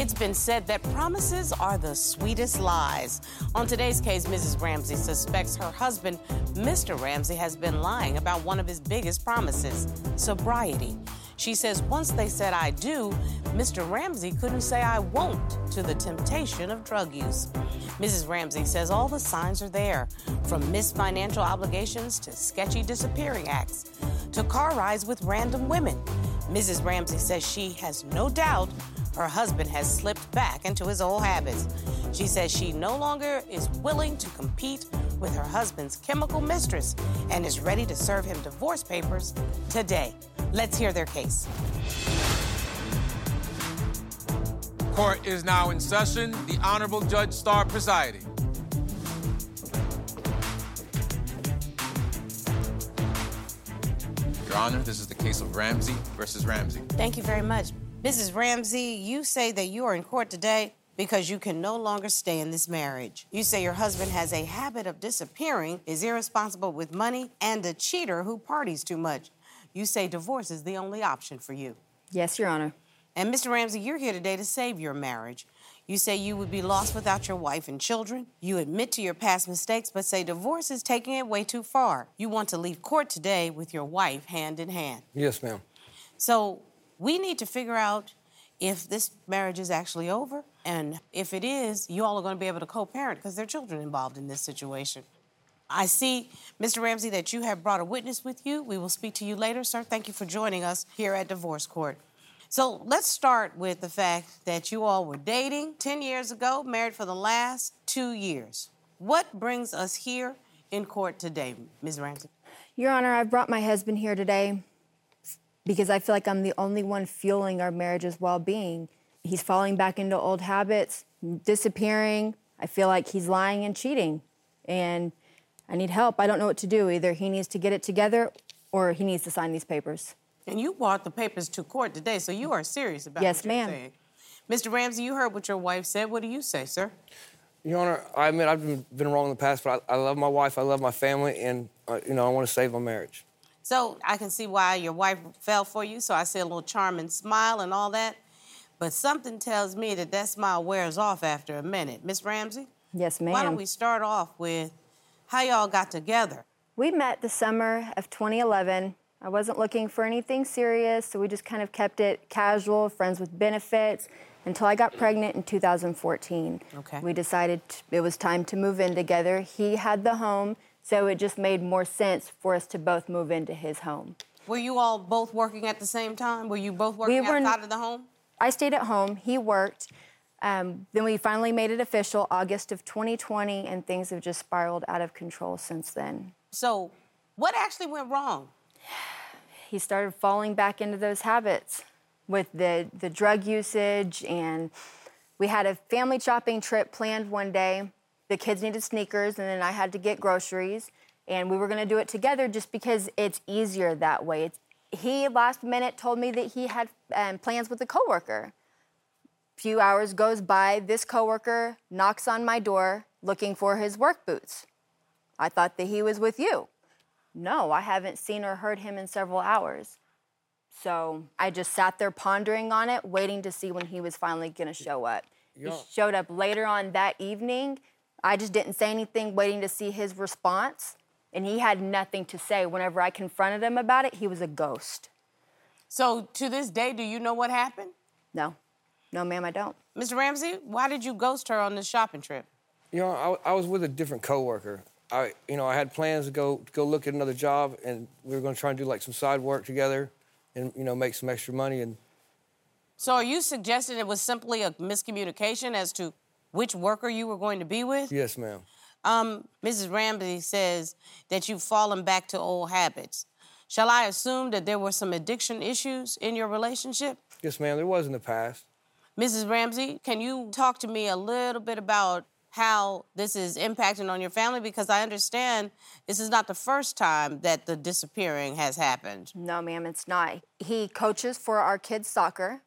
It's been said that promises are the sweetest lies. On today's case, Mrs. Ramsey suspects her husband, Mr. Ramsey, has been lying about one of his biggest promises sobriety. She says once they said I do, Mr. Ramsey couldn't say I won't to the temptation of drug use. Mrs. Ramsey says all the signs are there, from missed financial obligations to sketchy disappearing acts to car rides with random women. Mrs. Ramsey says she has no doubt her husband has slipped back into his old habits. She says she no longer is willing to compete with her husband's chemical mistress and is ready to serve him divorce papers today. Let's hear their case. Court is now in session. The Honorable Judge Star presiding. Your Honor, this is the case of Ramsey versus Ramsey. Thank you very much. Mrs. Ramsey, you say that you are in court today because you can no longer stay in this marriage. You say your husband has a habit of disappearing, is irresponsible with money, and a cheater who parties too much. You say divorce is the only option for you. Yes, Your Honor. And Mr. Ramsey, you're here today to save your marriage. You say you would be lost without your wife and children. You admit to your past mistakes, but say divorce is taking it way too far. You want to leave court today with your wife hand in hand. Yes, ma'am. So we need to figure out if this marriage is actually over. And if it is, you all are going to be able to co parent because there are children involved in this situation. I see, Mr. Ramsey, that you have brought a witness with you. We will speak to you later, sir. Thank you for joining us here at Divorce Court. So let's start with the fact that you all were dating 10 years ago, married for the last two years. What brings us here in court today, Ms. Ramsey? Your Honor, I've brought my husband here today because I feel like I'm the only one fueling our marriage's well being. He's falling back into old habits, disappearing. I feel like he's lying and cheating. And I need help. I don't know what to do. Either he needs to get it together or he needs to sign these papers. And you brought the papers to court today, so you are serious about yes, what you're ma'am. saying. Mr. Ramsey, you heard what your wife said. What do you say, sir? Your Honor, I admit I've been, been wrong in the past, but I, I love my wife, I love my family, and uh, you know I want to save my marriage. So I can see why your wife fell for you. So I see a little charming smile and all that. But something tells me that that smile wears off after a minute. Miss Ramsey? Yes, ma'am. Why don't we start off with how y'all got together? We met the summer of 2011. I wasn't looking for anything serious, so we just kind of kept it casual, friends with benefits, until I got pregnant in 2014. Okay. We decided it was time to move in together. He had the home, so it just made more sense for us to both move into his home. Were you all both working at the same time? Were you both working were n- outside of the home? I stayed at home, he worked. Um, then we finally made it official August of 2020, and things have just spiraled out of control since then. So, what actually went wrong? he started falling back into those habits with the, the drug usage and we had a family shopping trip planned one day the kids needed sneakers and then i had to get groceries and we were going to do it together just because it's easier that way it's, he last minute told me that he had um, plans with a coworker few hours goes by this coworker knocks on my door looking for his work boots i thought that he was with you no, I haven't seen or heard him in several hours. So I just sat there pondering on it, waiting to see when he was finally going to show up. He showed up later on that evening. I just didn't say anything, waiting to see his response. And he had nothing to say. Whenever I confronted him about it, he was a ghost. So, to this day, do you know what happened? No, no, ma'am, I don't. Mr. Ramsey, why did you ghost her on this shopping trip? You know, I, I was with a different coworker. I, you know, I had plans to go to go look at another job, and we were going to try and do like some side work together, and you know, make some extra money. And So, are you suggesting it was simply a miscommunication as to which worker you were going to be with? yes, ma'am. Um, Mrs. Ramsey says that you've fallen back to old habits. Shall I assume that there were some addiction issues in your relationship? Yes, ma'am. There was in the past. Mrs. Ramsey, can you talk to me a little bit about how this is impacting on your family? Because I understand this is not the first time that the disappearing has happened. No, ma'am, it's not. He coaches for our kids' soccer,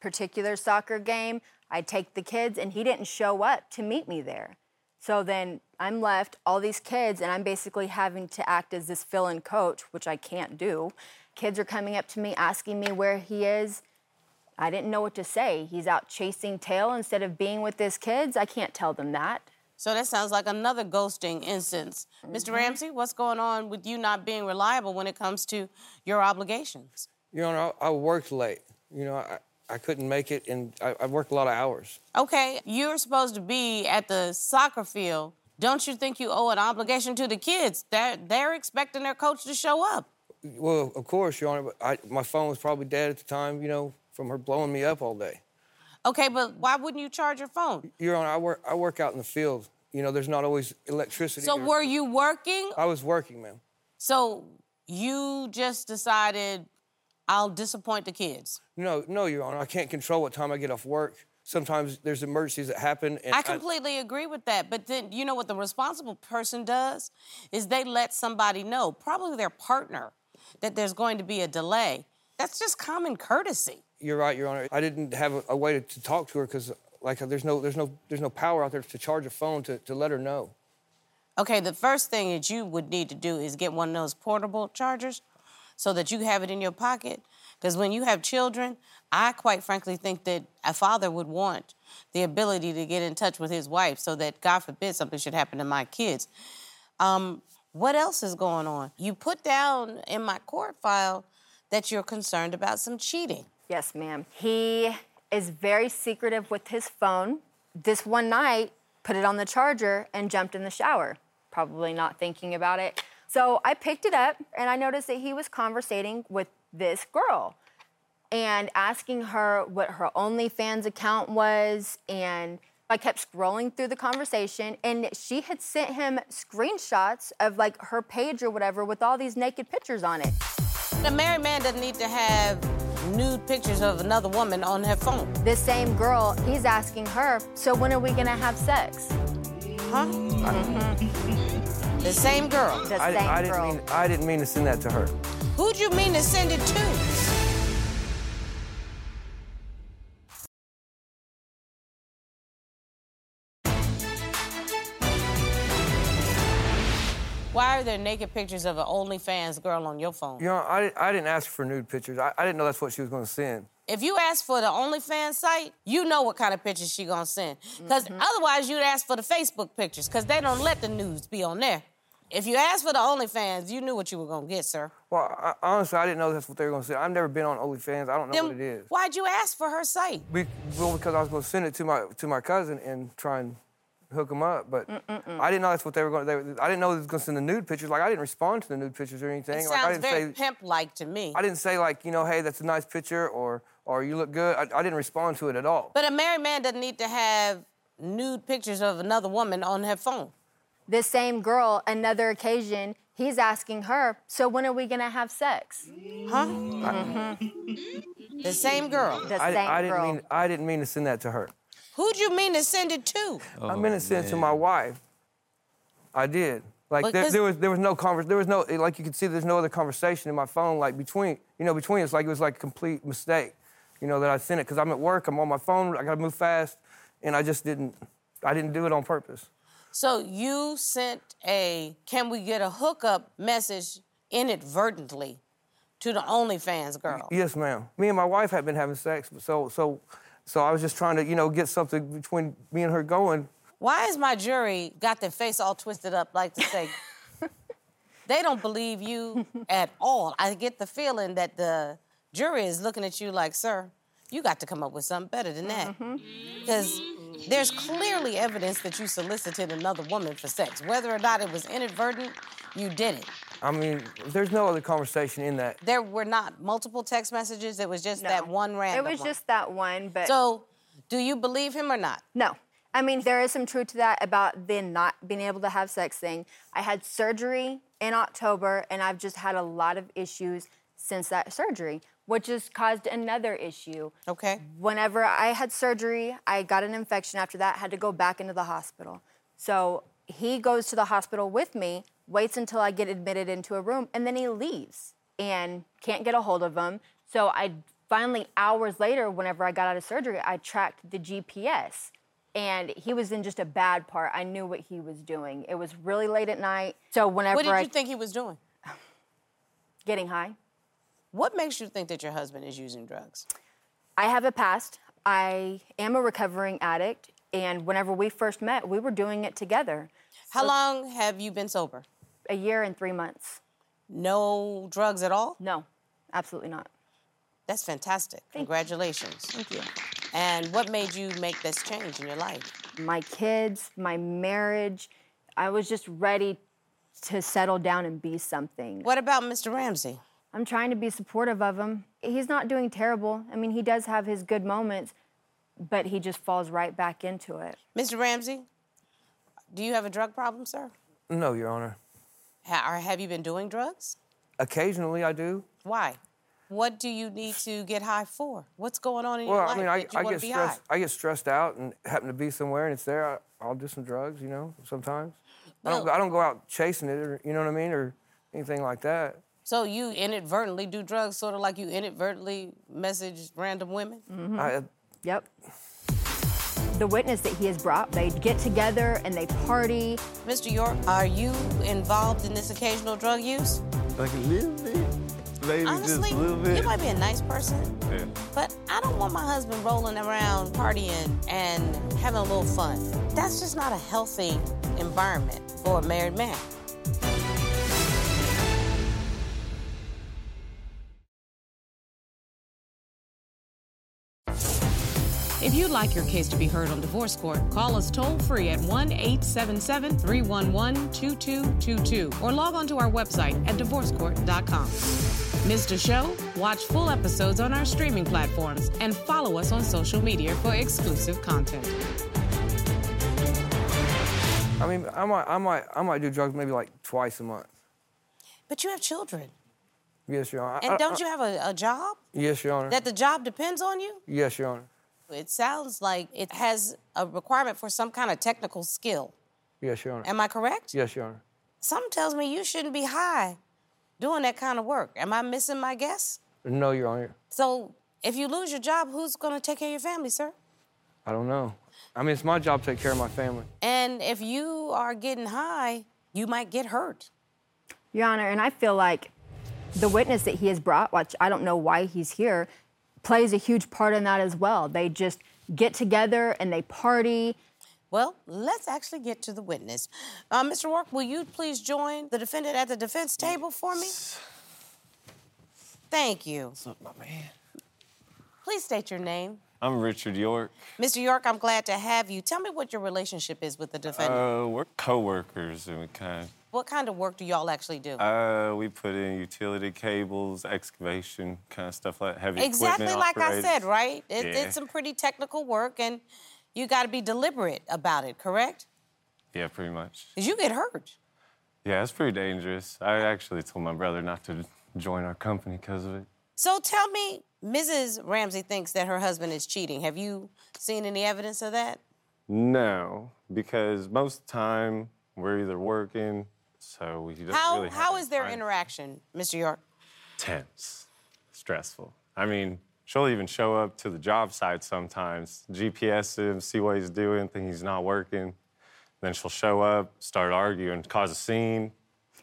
particular soccer game. I take the kids, and he didn't show up to meet me there. So then I'm left, all these kids, and I'm basically having to act as this fill in coach, which I can't do. Kids are coming up to me asking me where he is, I didn't know what to say. He's out chasing tail instead of being with his kids. I can't tell them that. So that sounds like another ghosting instance. Mr. Mm-hmm. Ramsey, what's going on with you not being reliable when it comes to your obligations? Your Honor, I, I worked late. You know, I, I couldn't make it, and I, I worked a lot of hours. Okay, you're supposed to be at the soccer field. Don't you think you owe an obligation to the kids? They're, they're expecting their coach to show up. Well, of course, Your Honor, but I, my phone was probably dead at the time, you know, from her blowing me up all day. Okay, but why wouldn't you charge your phone? Your Honor, I work, I work out in the field. You know, there's not always electricity. So were you working? I was working, ma'am. So you just decided I'll disappoint the kids. No, no, Your Honor, I can't control what time I get off work. Sometimes there's emergencies that happen, and I completely agree with that. But then you know what the responsible person does is they let somebody know, probably their partner, that there's going to be a delay. That's just common courtesy. You're right, Your Honor. I didn't have a, a way to, to talk to her because, like, there's no, there's no, there's no power out there to charge a phone to, to let her know. Okay, the first thing that you would need to do is get one of those portable chargers so that you have it in your pocket. Because when you have children, I quite frankly think that a father would want the ability to get in touch with his wife so that, God forbid, something should happen to my kids. Um, what else is going on? You put down in my court file that you're concerned about some cheating. Yes, ma'am. He is very secretive with his phone. This one night, put it on the charger and jumped in the shower, probably not thinking about it. So I picked it up and I noticed that he was conversating with this girl and asking her what her OnlyFans account was. And I kept scrolling through the conversation and she had sent him screenshots of like her page or whatever with all these naked pictures on it. A married man doesn't need to have nude pictures of another woman on her phone. This same girl, he's asking her, so when are we gonna have sex? Huh? Mm-hmm. The same girl. The I, same I didn't girl. mean, I didn't mean to send that to her. Who'd you mean to send it to? Why are there naked pictures of an OnlyFans girl on your phone? You know, I, I didn't ask for nude pictures. I, I didn't know that's what she was going to send. If you ask for the OnlyFans site, you know what kind of pictures she gonna send. Because mm-hmm. otherwise, you'd ask for the Facebook pictures, because they don't let the nudes be on there. If you asked for the OnlyFans, you knew what you were gonna get, sir. Well, I, honestly, I didn't know that's what they were going to say. I've never been on OnlyFans. I don't know Then what it is. why'd you ask for her site? Well, because I was going to send it to my to my cousin and try and hook him up, but I didn't know that's what they were going. to... I didn't know they was going to send the nude pictures. Like I didn't respond to the nude pictures or anything. It like I sounds didn't very pimp-like to me. I didn't say like you know, hey, that's a nice picture or or you look good. I, I didn't respond to it at all. But a married man doesn't need to have nude pictures of another woman on her phone. This same girl, another occasion, he's asking her, so when are we gonna have sex? Huh? The same girl. The I, same I didn't mean I didn't mean to send that to her. Who'd you mean to send it to? I meant to send it to my oh, wife. I did. Like But there, 'cause- there was there was no convers there was no like you could see there's no other conversation in my phone like between you know between us like it was like a complete mistake, you know that I sent it because I'm at work I'm on my phone I gotta move fast, and I just didn't I didn't do it on purpose. So you sent a "Can we get a hookup?" message inadvertently to the OnlyFans girl. Yes, ma'am. Me and my wife had been having sex, so so so I was just trying to you know get something between me and her going. Why is my jury got their face all twisted up like to say they don't believe you at all? I get the feeling that the jury is looking at you like, sir, you got to come up with something better than that. Mm-hmm. Because there's clearly evidence that you solicited another woman for sex. Whether or not it was inadvertent, you did it. I mean, there's no other conversation in that. There were not multiple text messages, it was just that one random It was one. just that one, but So, do you believe him or not? no. I mean, there is some truth to that about the not being able to have sex thing. I had surgery in October, and I've just had a lot of issues since that surgery, which has caused another issue. Okay. Whenever I had surgery, I got an infection after that, had to go back into the hospital. So he goes to the hospital with me, waits until I get admitted into a room, and then he leaves and can't get a hold of him. So I finally, hours later, whenever I got out of surgery, I tracked the GPS. And he was in just a bad part. I knew what he was doing. It was really late at night. So whenever What did I you think he was doing? getting high, What makes you think that your husband is using drugs? I have a past. I am a recovering addict, and whenever we first met, we were doing it together. How long have you been sober? A year and three months. No drugs at all? No, absolutely not. That's fantastic. Congratulations. Thank you. And what made you make this change in your life? My kids, my marriage, I was just ready to settle down and be something. What about Mr. Ramsey? I'm trying to be supportive of him. He's not doing terrible. I mean, he does have his good moments, but he just falls right back into it. Mr. Ramsey, do you have a drug problem, sir? No, Your Honor. Ha- or have you been doing drugs? Occasionally I do. Why? What do you need to get high for? What's going on in Well, your life mean, I, that you I get stressed. high? I get stressed out and happen to be somewhere and it's there. I, I'll do some drugs, you know, sometimes. I don't. I don't go out chasing it, or you know what I mean, or anything like that. So you inadvertently do drugs, sort of like you inadvertently message random women? Mm-hmm. I, uh, Yep. The witness that he has brought, they get together and they party. Mr. York, are you involved in this occasional drug use? Like a little bit. Maybe Honestly, just a little bit. you might be a nice person, Yeah. but I don't want my husband rolling around partying and having a little fun. That's just not a healthy environment for a married man. If you'd like your case to be heard on divorce court, call us toll free at 1 877 311 2222 or log on to our website at divorcecourt.com. Missed a show? Watch full episodes on our streaming platforms and follow us on social media for exclusive content. I mean, I might, I might, I might do drugs maybe like twice a month. But you have children. Yes, Your Honor. I- And I- don't I- you have a, a job? Yes, Your Honor. That the job depends on you? yes, Your Honor. It sounds like it has a requirement for some kind of technical skill. Yes, Your Honor. Am I correct? yes, Your Honor. Something tells me you shouldn't be high doing that kind of work. Am I missing my guess? No, Your Honor. So if you lose your job, who's going to take care of your family, sir? I don't know. I mean, it's my job to take care of my family. And if you are getting high, you might get hurt. Your Honor, and I feel like the witness that he has brought, which I don't know why he's here, plays a huge part in that as well. They just get together and they party. Well, let's actually get to the witness. Uh, Mr. York, will you please join the defendant at the defense table for me? Thank you. What's up, my man? Please state your name. I'm Richard York. Mr. York, I'm glad to have you. Tell me what your relationship is with the defendant. Uh, we're co-workers, and we kind what kind of work do y'all actually do? uh, we put in utility cables, excavation, kind of stuff like heavy exactly equipment like I said, right? It, Yeah. It's some pretty technical work, and you got to be deliberate about it, correct? Yeah, pretty much. Because you get hurt. Yeah, it's pretty dangerous. I actually told my brother not to join our company because of it. So tell me, Mrs. Ramsey thinks that her husband is cheating. Have you seen any evidence of that? No, because most of the time we're either working, so we don't How really have how any is their time. interaction, Mr. York? tense, stressful. I mean, she'll even show up to the job site sometimes, GPS him, see what he's doing, think he's not working. Then she'll show up, start arguing, cause a scene.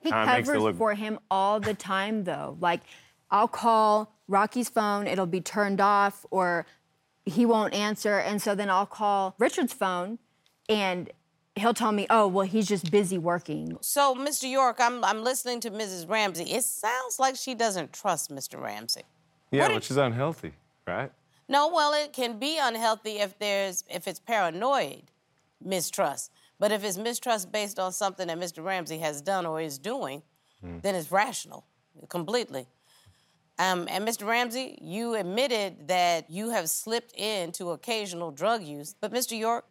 He Kinda makes it covers look- for him all the time, though. Like, I'll call Rocky's phone, it'll be turned off, or he won't answer. And so then I'll call Richard's phone, and he'll tell me, oh, well, he's just busy working. So, Mr. York, I'm I'm listening to Mrs. Ramsey. It sounds like she doesn't trust Mr. Ramsey. Yeah, What did- which is unhealthy, right? No, well, it can be unhealthy if there's if it's paranoid mistrust. But if it's mistrust based on something that Mr. Ramsey has done or is doing, then it's rational completely. Um, and Mr. Ramsey, you admitted that you have slipped into occasional drug use. But Mr. York,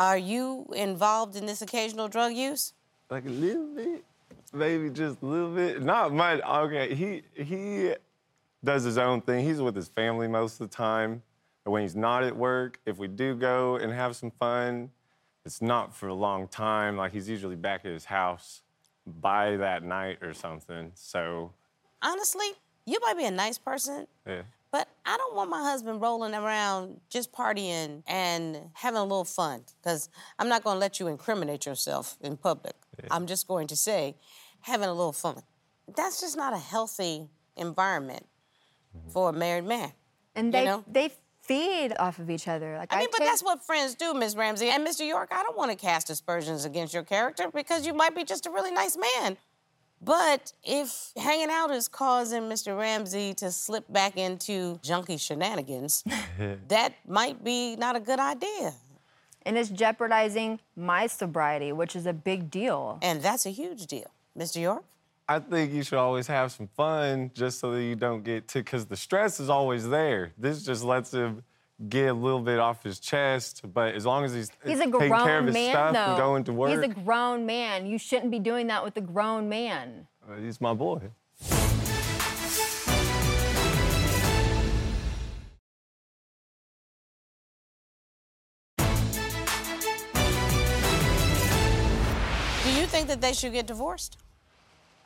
are you involved in this occasional drug use? Like a little bit, maybe just a little bit. Not much. Okay, he he does his own thing. He's with his family most of the time. And when he's not at work, if we do go and have some fun, it's not for a long time. Like he's usually back at his house by that night or something. So Honestly, you might be a nice person, yeah. But I don't want my husband rolling around just partying and having a little fun because I'm not going to let you incriminate yourself in public. I'm just going to say having a little fun. That's just not a healthy environment mm-hmm. for a married man. And they know? they feed off of each other. Like I mean, but take- that's what friends do, Miss Ramsey. And Mr. York, I don't want to cast aspersions against your character because you might be just a really nice man. But if hanging out is causing Mr. Ramsey to slip back into junkie shenanigans, that might be not a good idea. and it's jeopardizing my sobriety, which is a big deal. And that's a huge deal. Mr. York? I think you should always have some fun just so that you don't get to, because the stress is always there. This just lets him get a little bit off his chest, but as long as he's, He's a taking care of grown his man, stuff though. and going to work, He's a grown man. You shouldn't be doing that with a grown man. uh, he's my boy. Do you think that they should get divorced?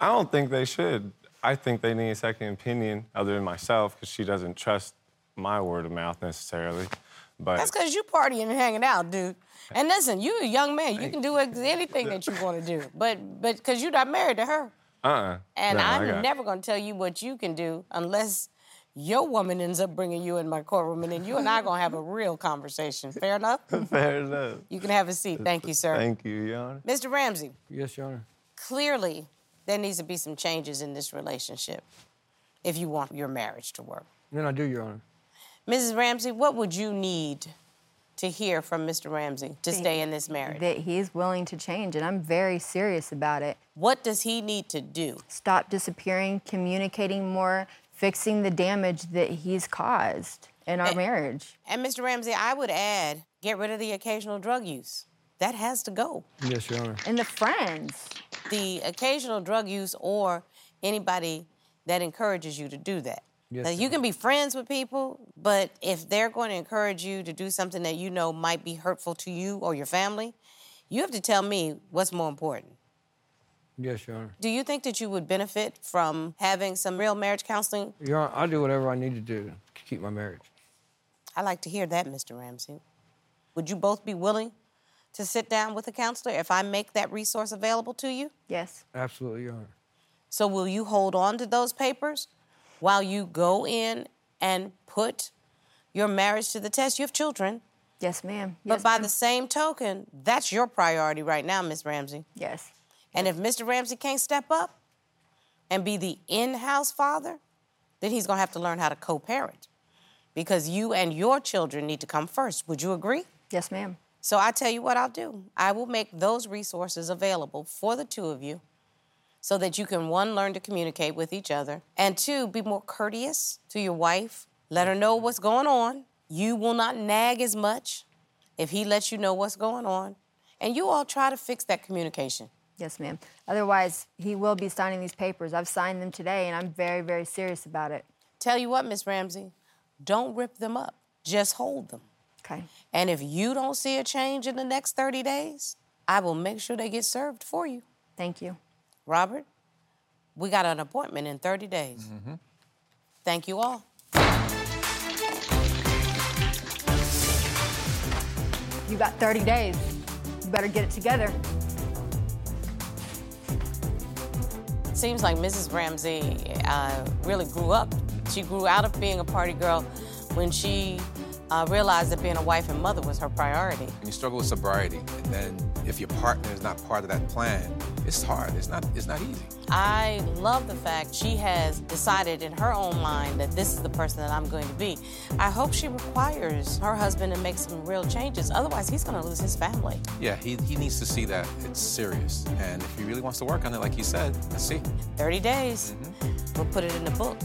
I don't think they should. I think they need a second opinion other than myself because she doesn't trust my word of mouth necessarily. But That's because you partying and hanging out, dude. And listen, you a young man. You can do anything that you want to do. But but because you're not married to her. uh-uh. And No, I I'm got- never going to tell you what you can do unless your woman ends up bringing you in my courtroom, and then you and I are going to have a real conversation. Fair enough? Fair enough. You can have a seat. Thank you, sir. Thank you, Your Honor. Mr. Ramsey, Yes, Your Honor. clearly there needs to be some changes in this relationship if you want your marriage to work. Then I do, Your Honor. Mrs. Ramsey, what would you need to hear from Mr. Ramsey to stay in this marriage? That he's willing to change, and I'm very serious about it. What does he need to do? Stop disappearing, communicating more, fixing the damage that he's caused in our Eh. marriage. And Mr. Ramsey, I would add, get rid of the occasional drug use. That has to go. Yes, Your Honor. And the friends. The occasional drug use or anybody that encourages you to do that. Yes, Now, you can be friends with people, but if they're going to encourage you to do something that you know might be hurtful to you or your family, you have to tell me what's more important. Yes, Your Honor. Do you think that you would benefit from having some real marriage counseling? Your Honor, I'll do whatever I need to do to keep my marriage. I like to hear that, Mr. Ramsey. Would you both be willing to sit down with a counselor if I make that resource available to you? Yes. Absolutely, Your Honor. So will you hold on to those papers while you go in and put your marriage to the test? You have children, Yes, ma'am. but Yes, by ma'am. the same token, that's your priority right now, Miss Ramsey. Yes. And if Mr. Ramsey can't step up and be the in-house father, then he's going to have to learn how to co-parent because you and your children need to come first. Would you agree? Yes, ma'am. So I tell you what I'll do. I will make those resources available for the two of you so that you can one learn to communicate with each other and two be more courteous to your wife. Let her know what's going on. You will not nag as much if he lets you know what's going on. And you all try to fix that communication. Yes, ma'am. Otherwise, he will be signing these papers. I've signed them today, and I'm very, very serious about it. Tell you what, Miss Ramsey, don't rip them up. Just hold them. Okay. And if you don't see a change in the next 30 days, I will make sure they get served for you. Thank you. Robert, we got an appointment in 30 days. Thank you all. You got 30 days. You better get it together. Seems like Mrs. Ramsey uh, really grew up. She grew out of being a party girl when she uh, realized that being a wife and mother was her priority. When you struggle with sobriety, and then if your partner is not part of that plan, it's hard. It's not. It's not easy. I love the fact she has decided in her own mind that this is the person that I'm going to be. I hope she requires her husband to make some real changes. Otherwise, he's going to lose his family. Yeah, he, he needs to see that it's serious. And if he really wants to work on it, like you said, let's see. 30 days. Mm-hmm. We'll put it in the book.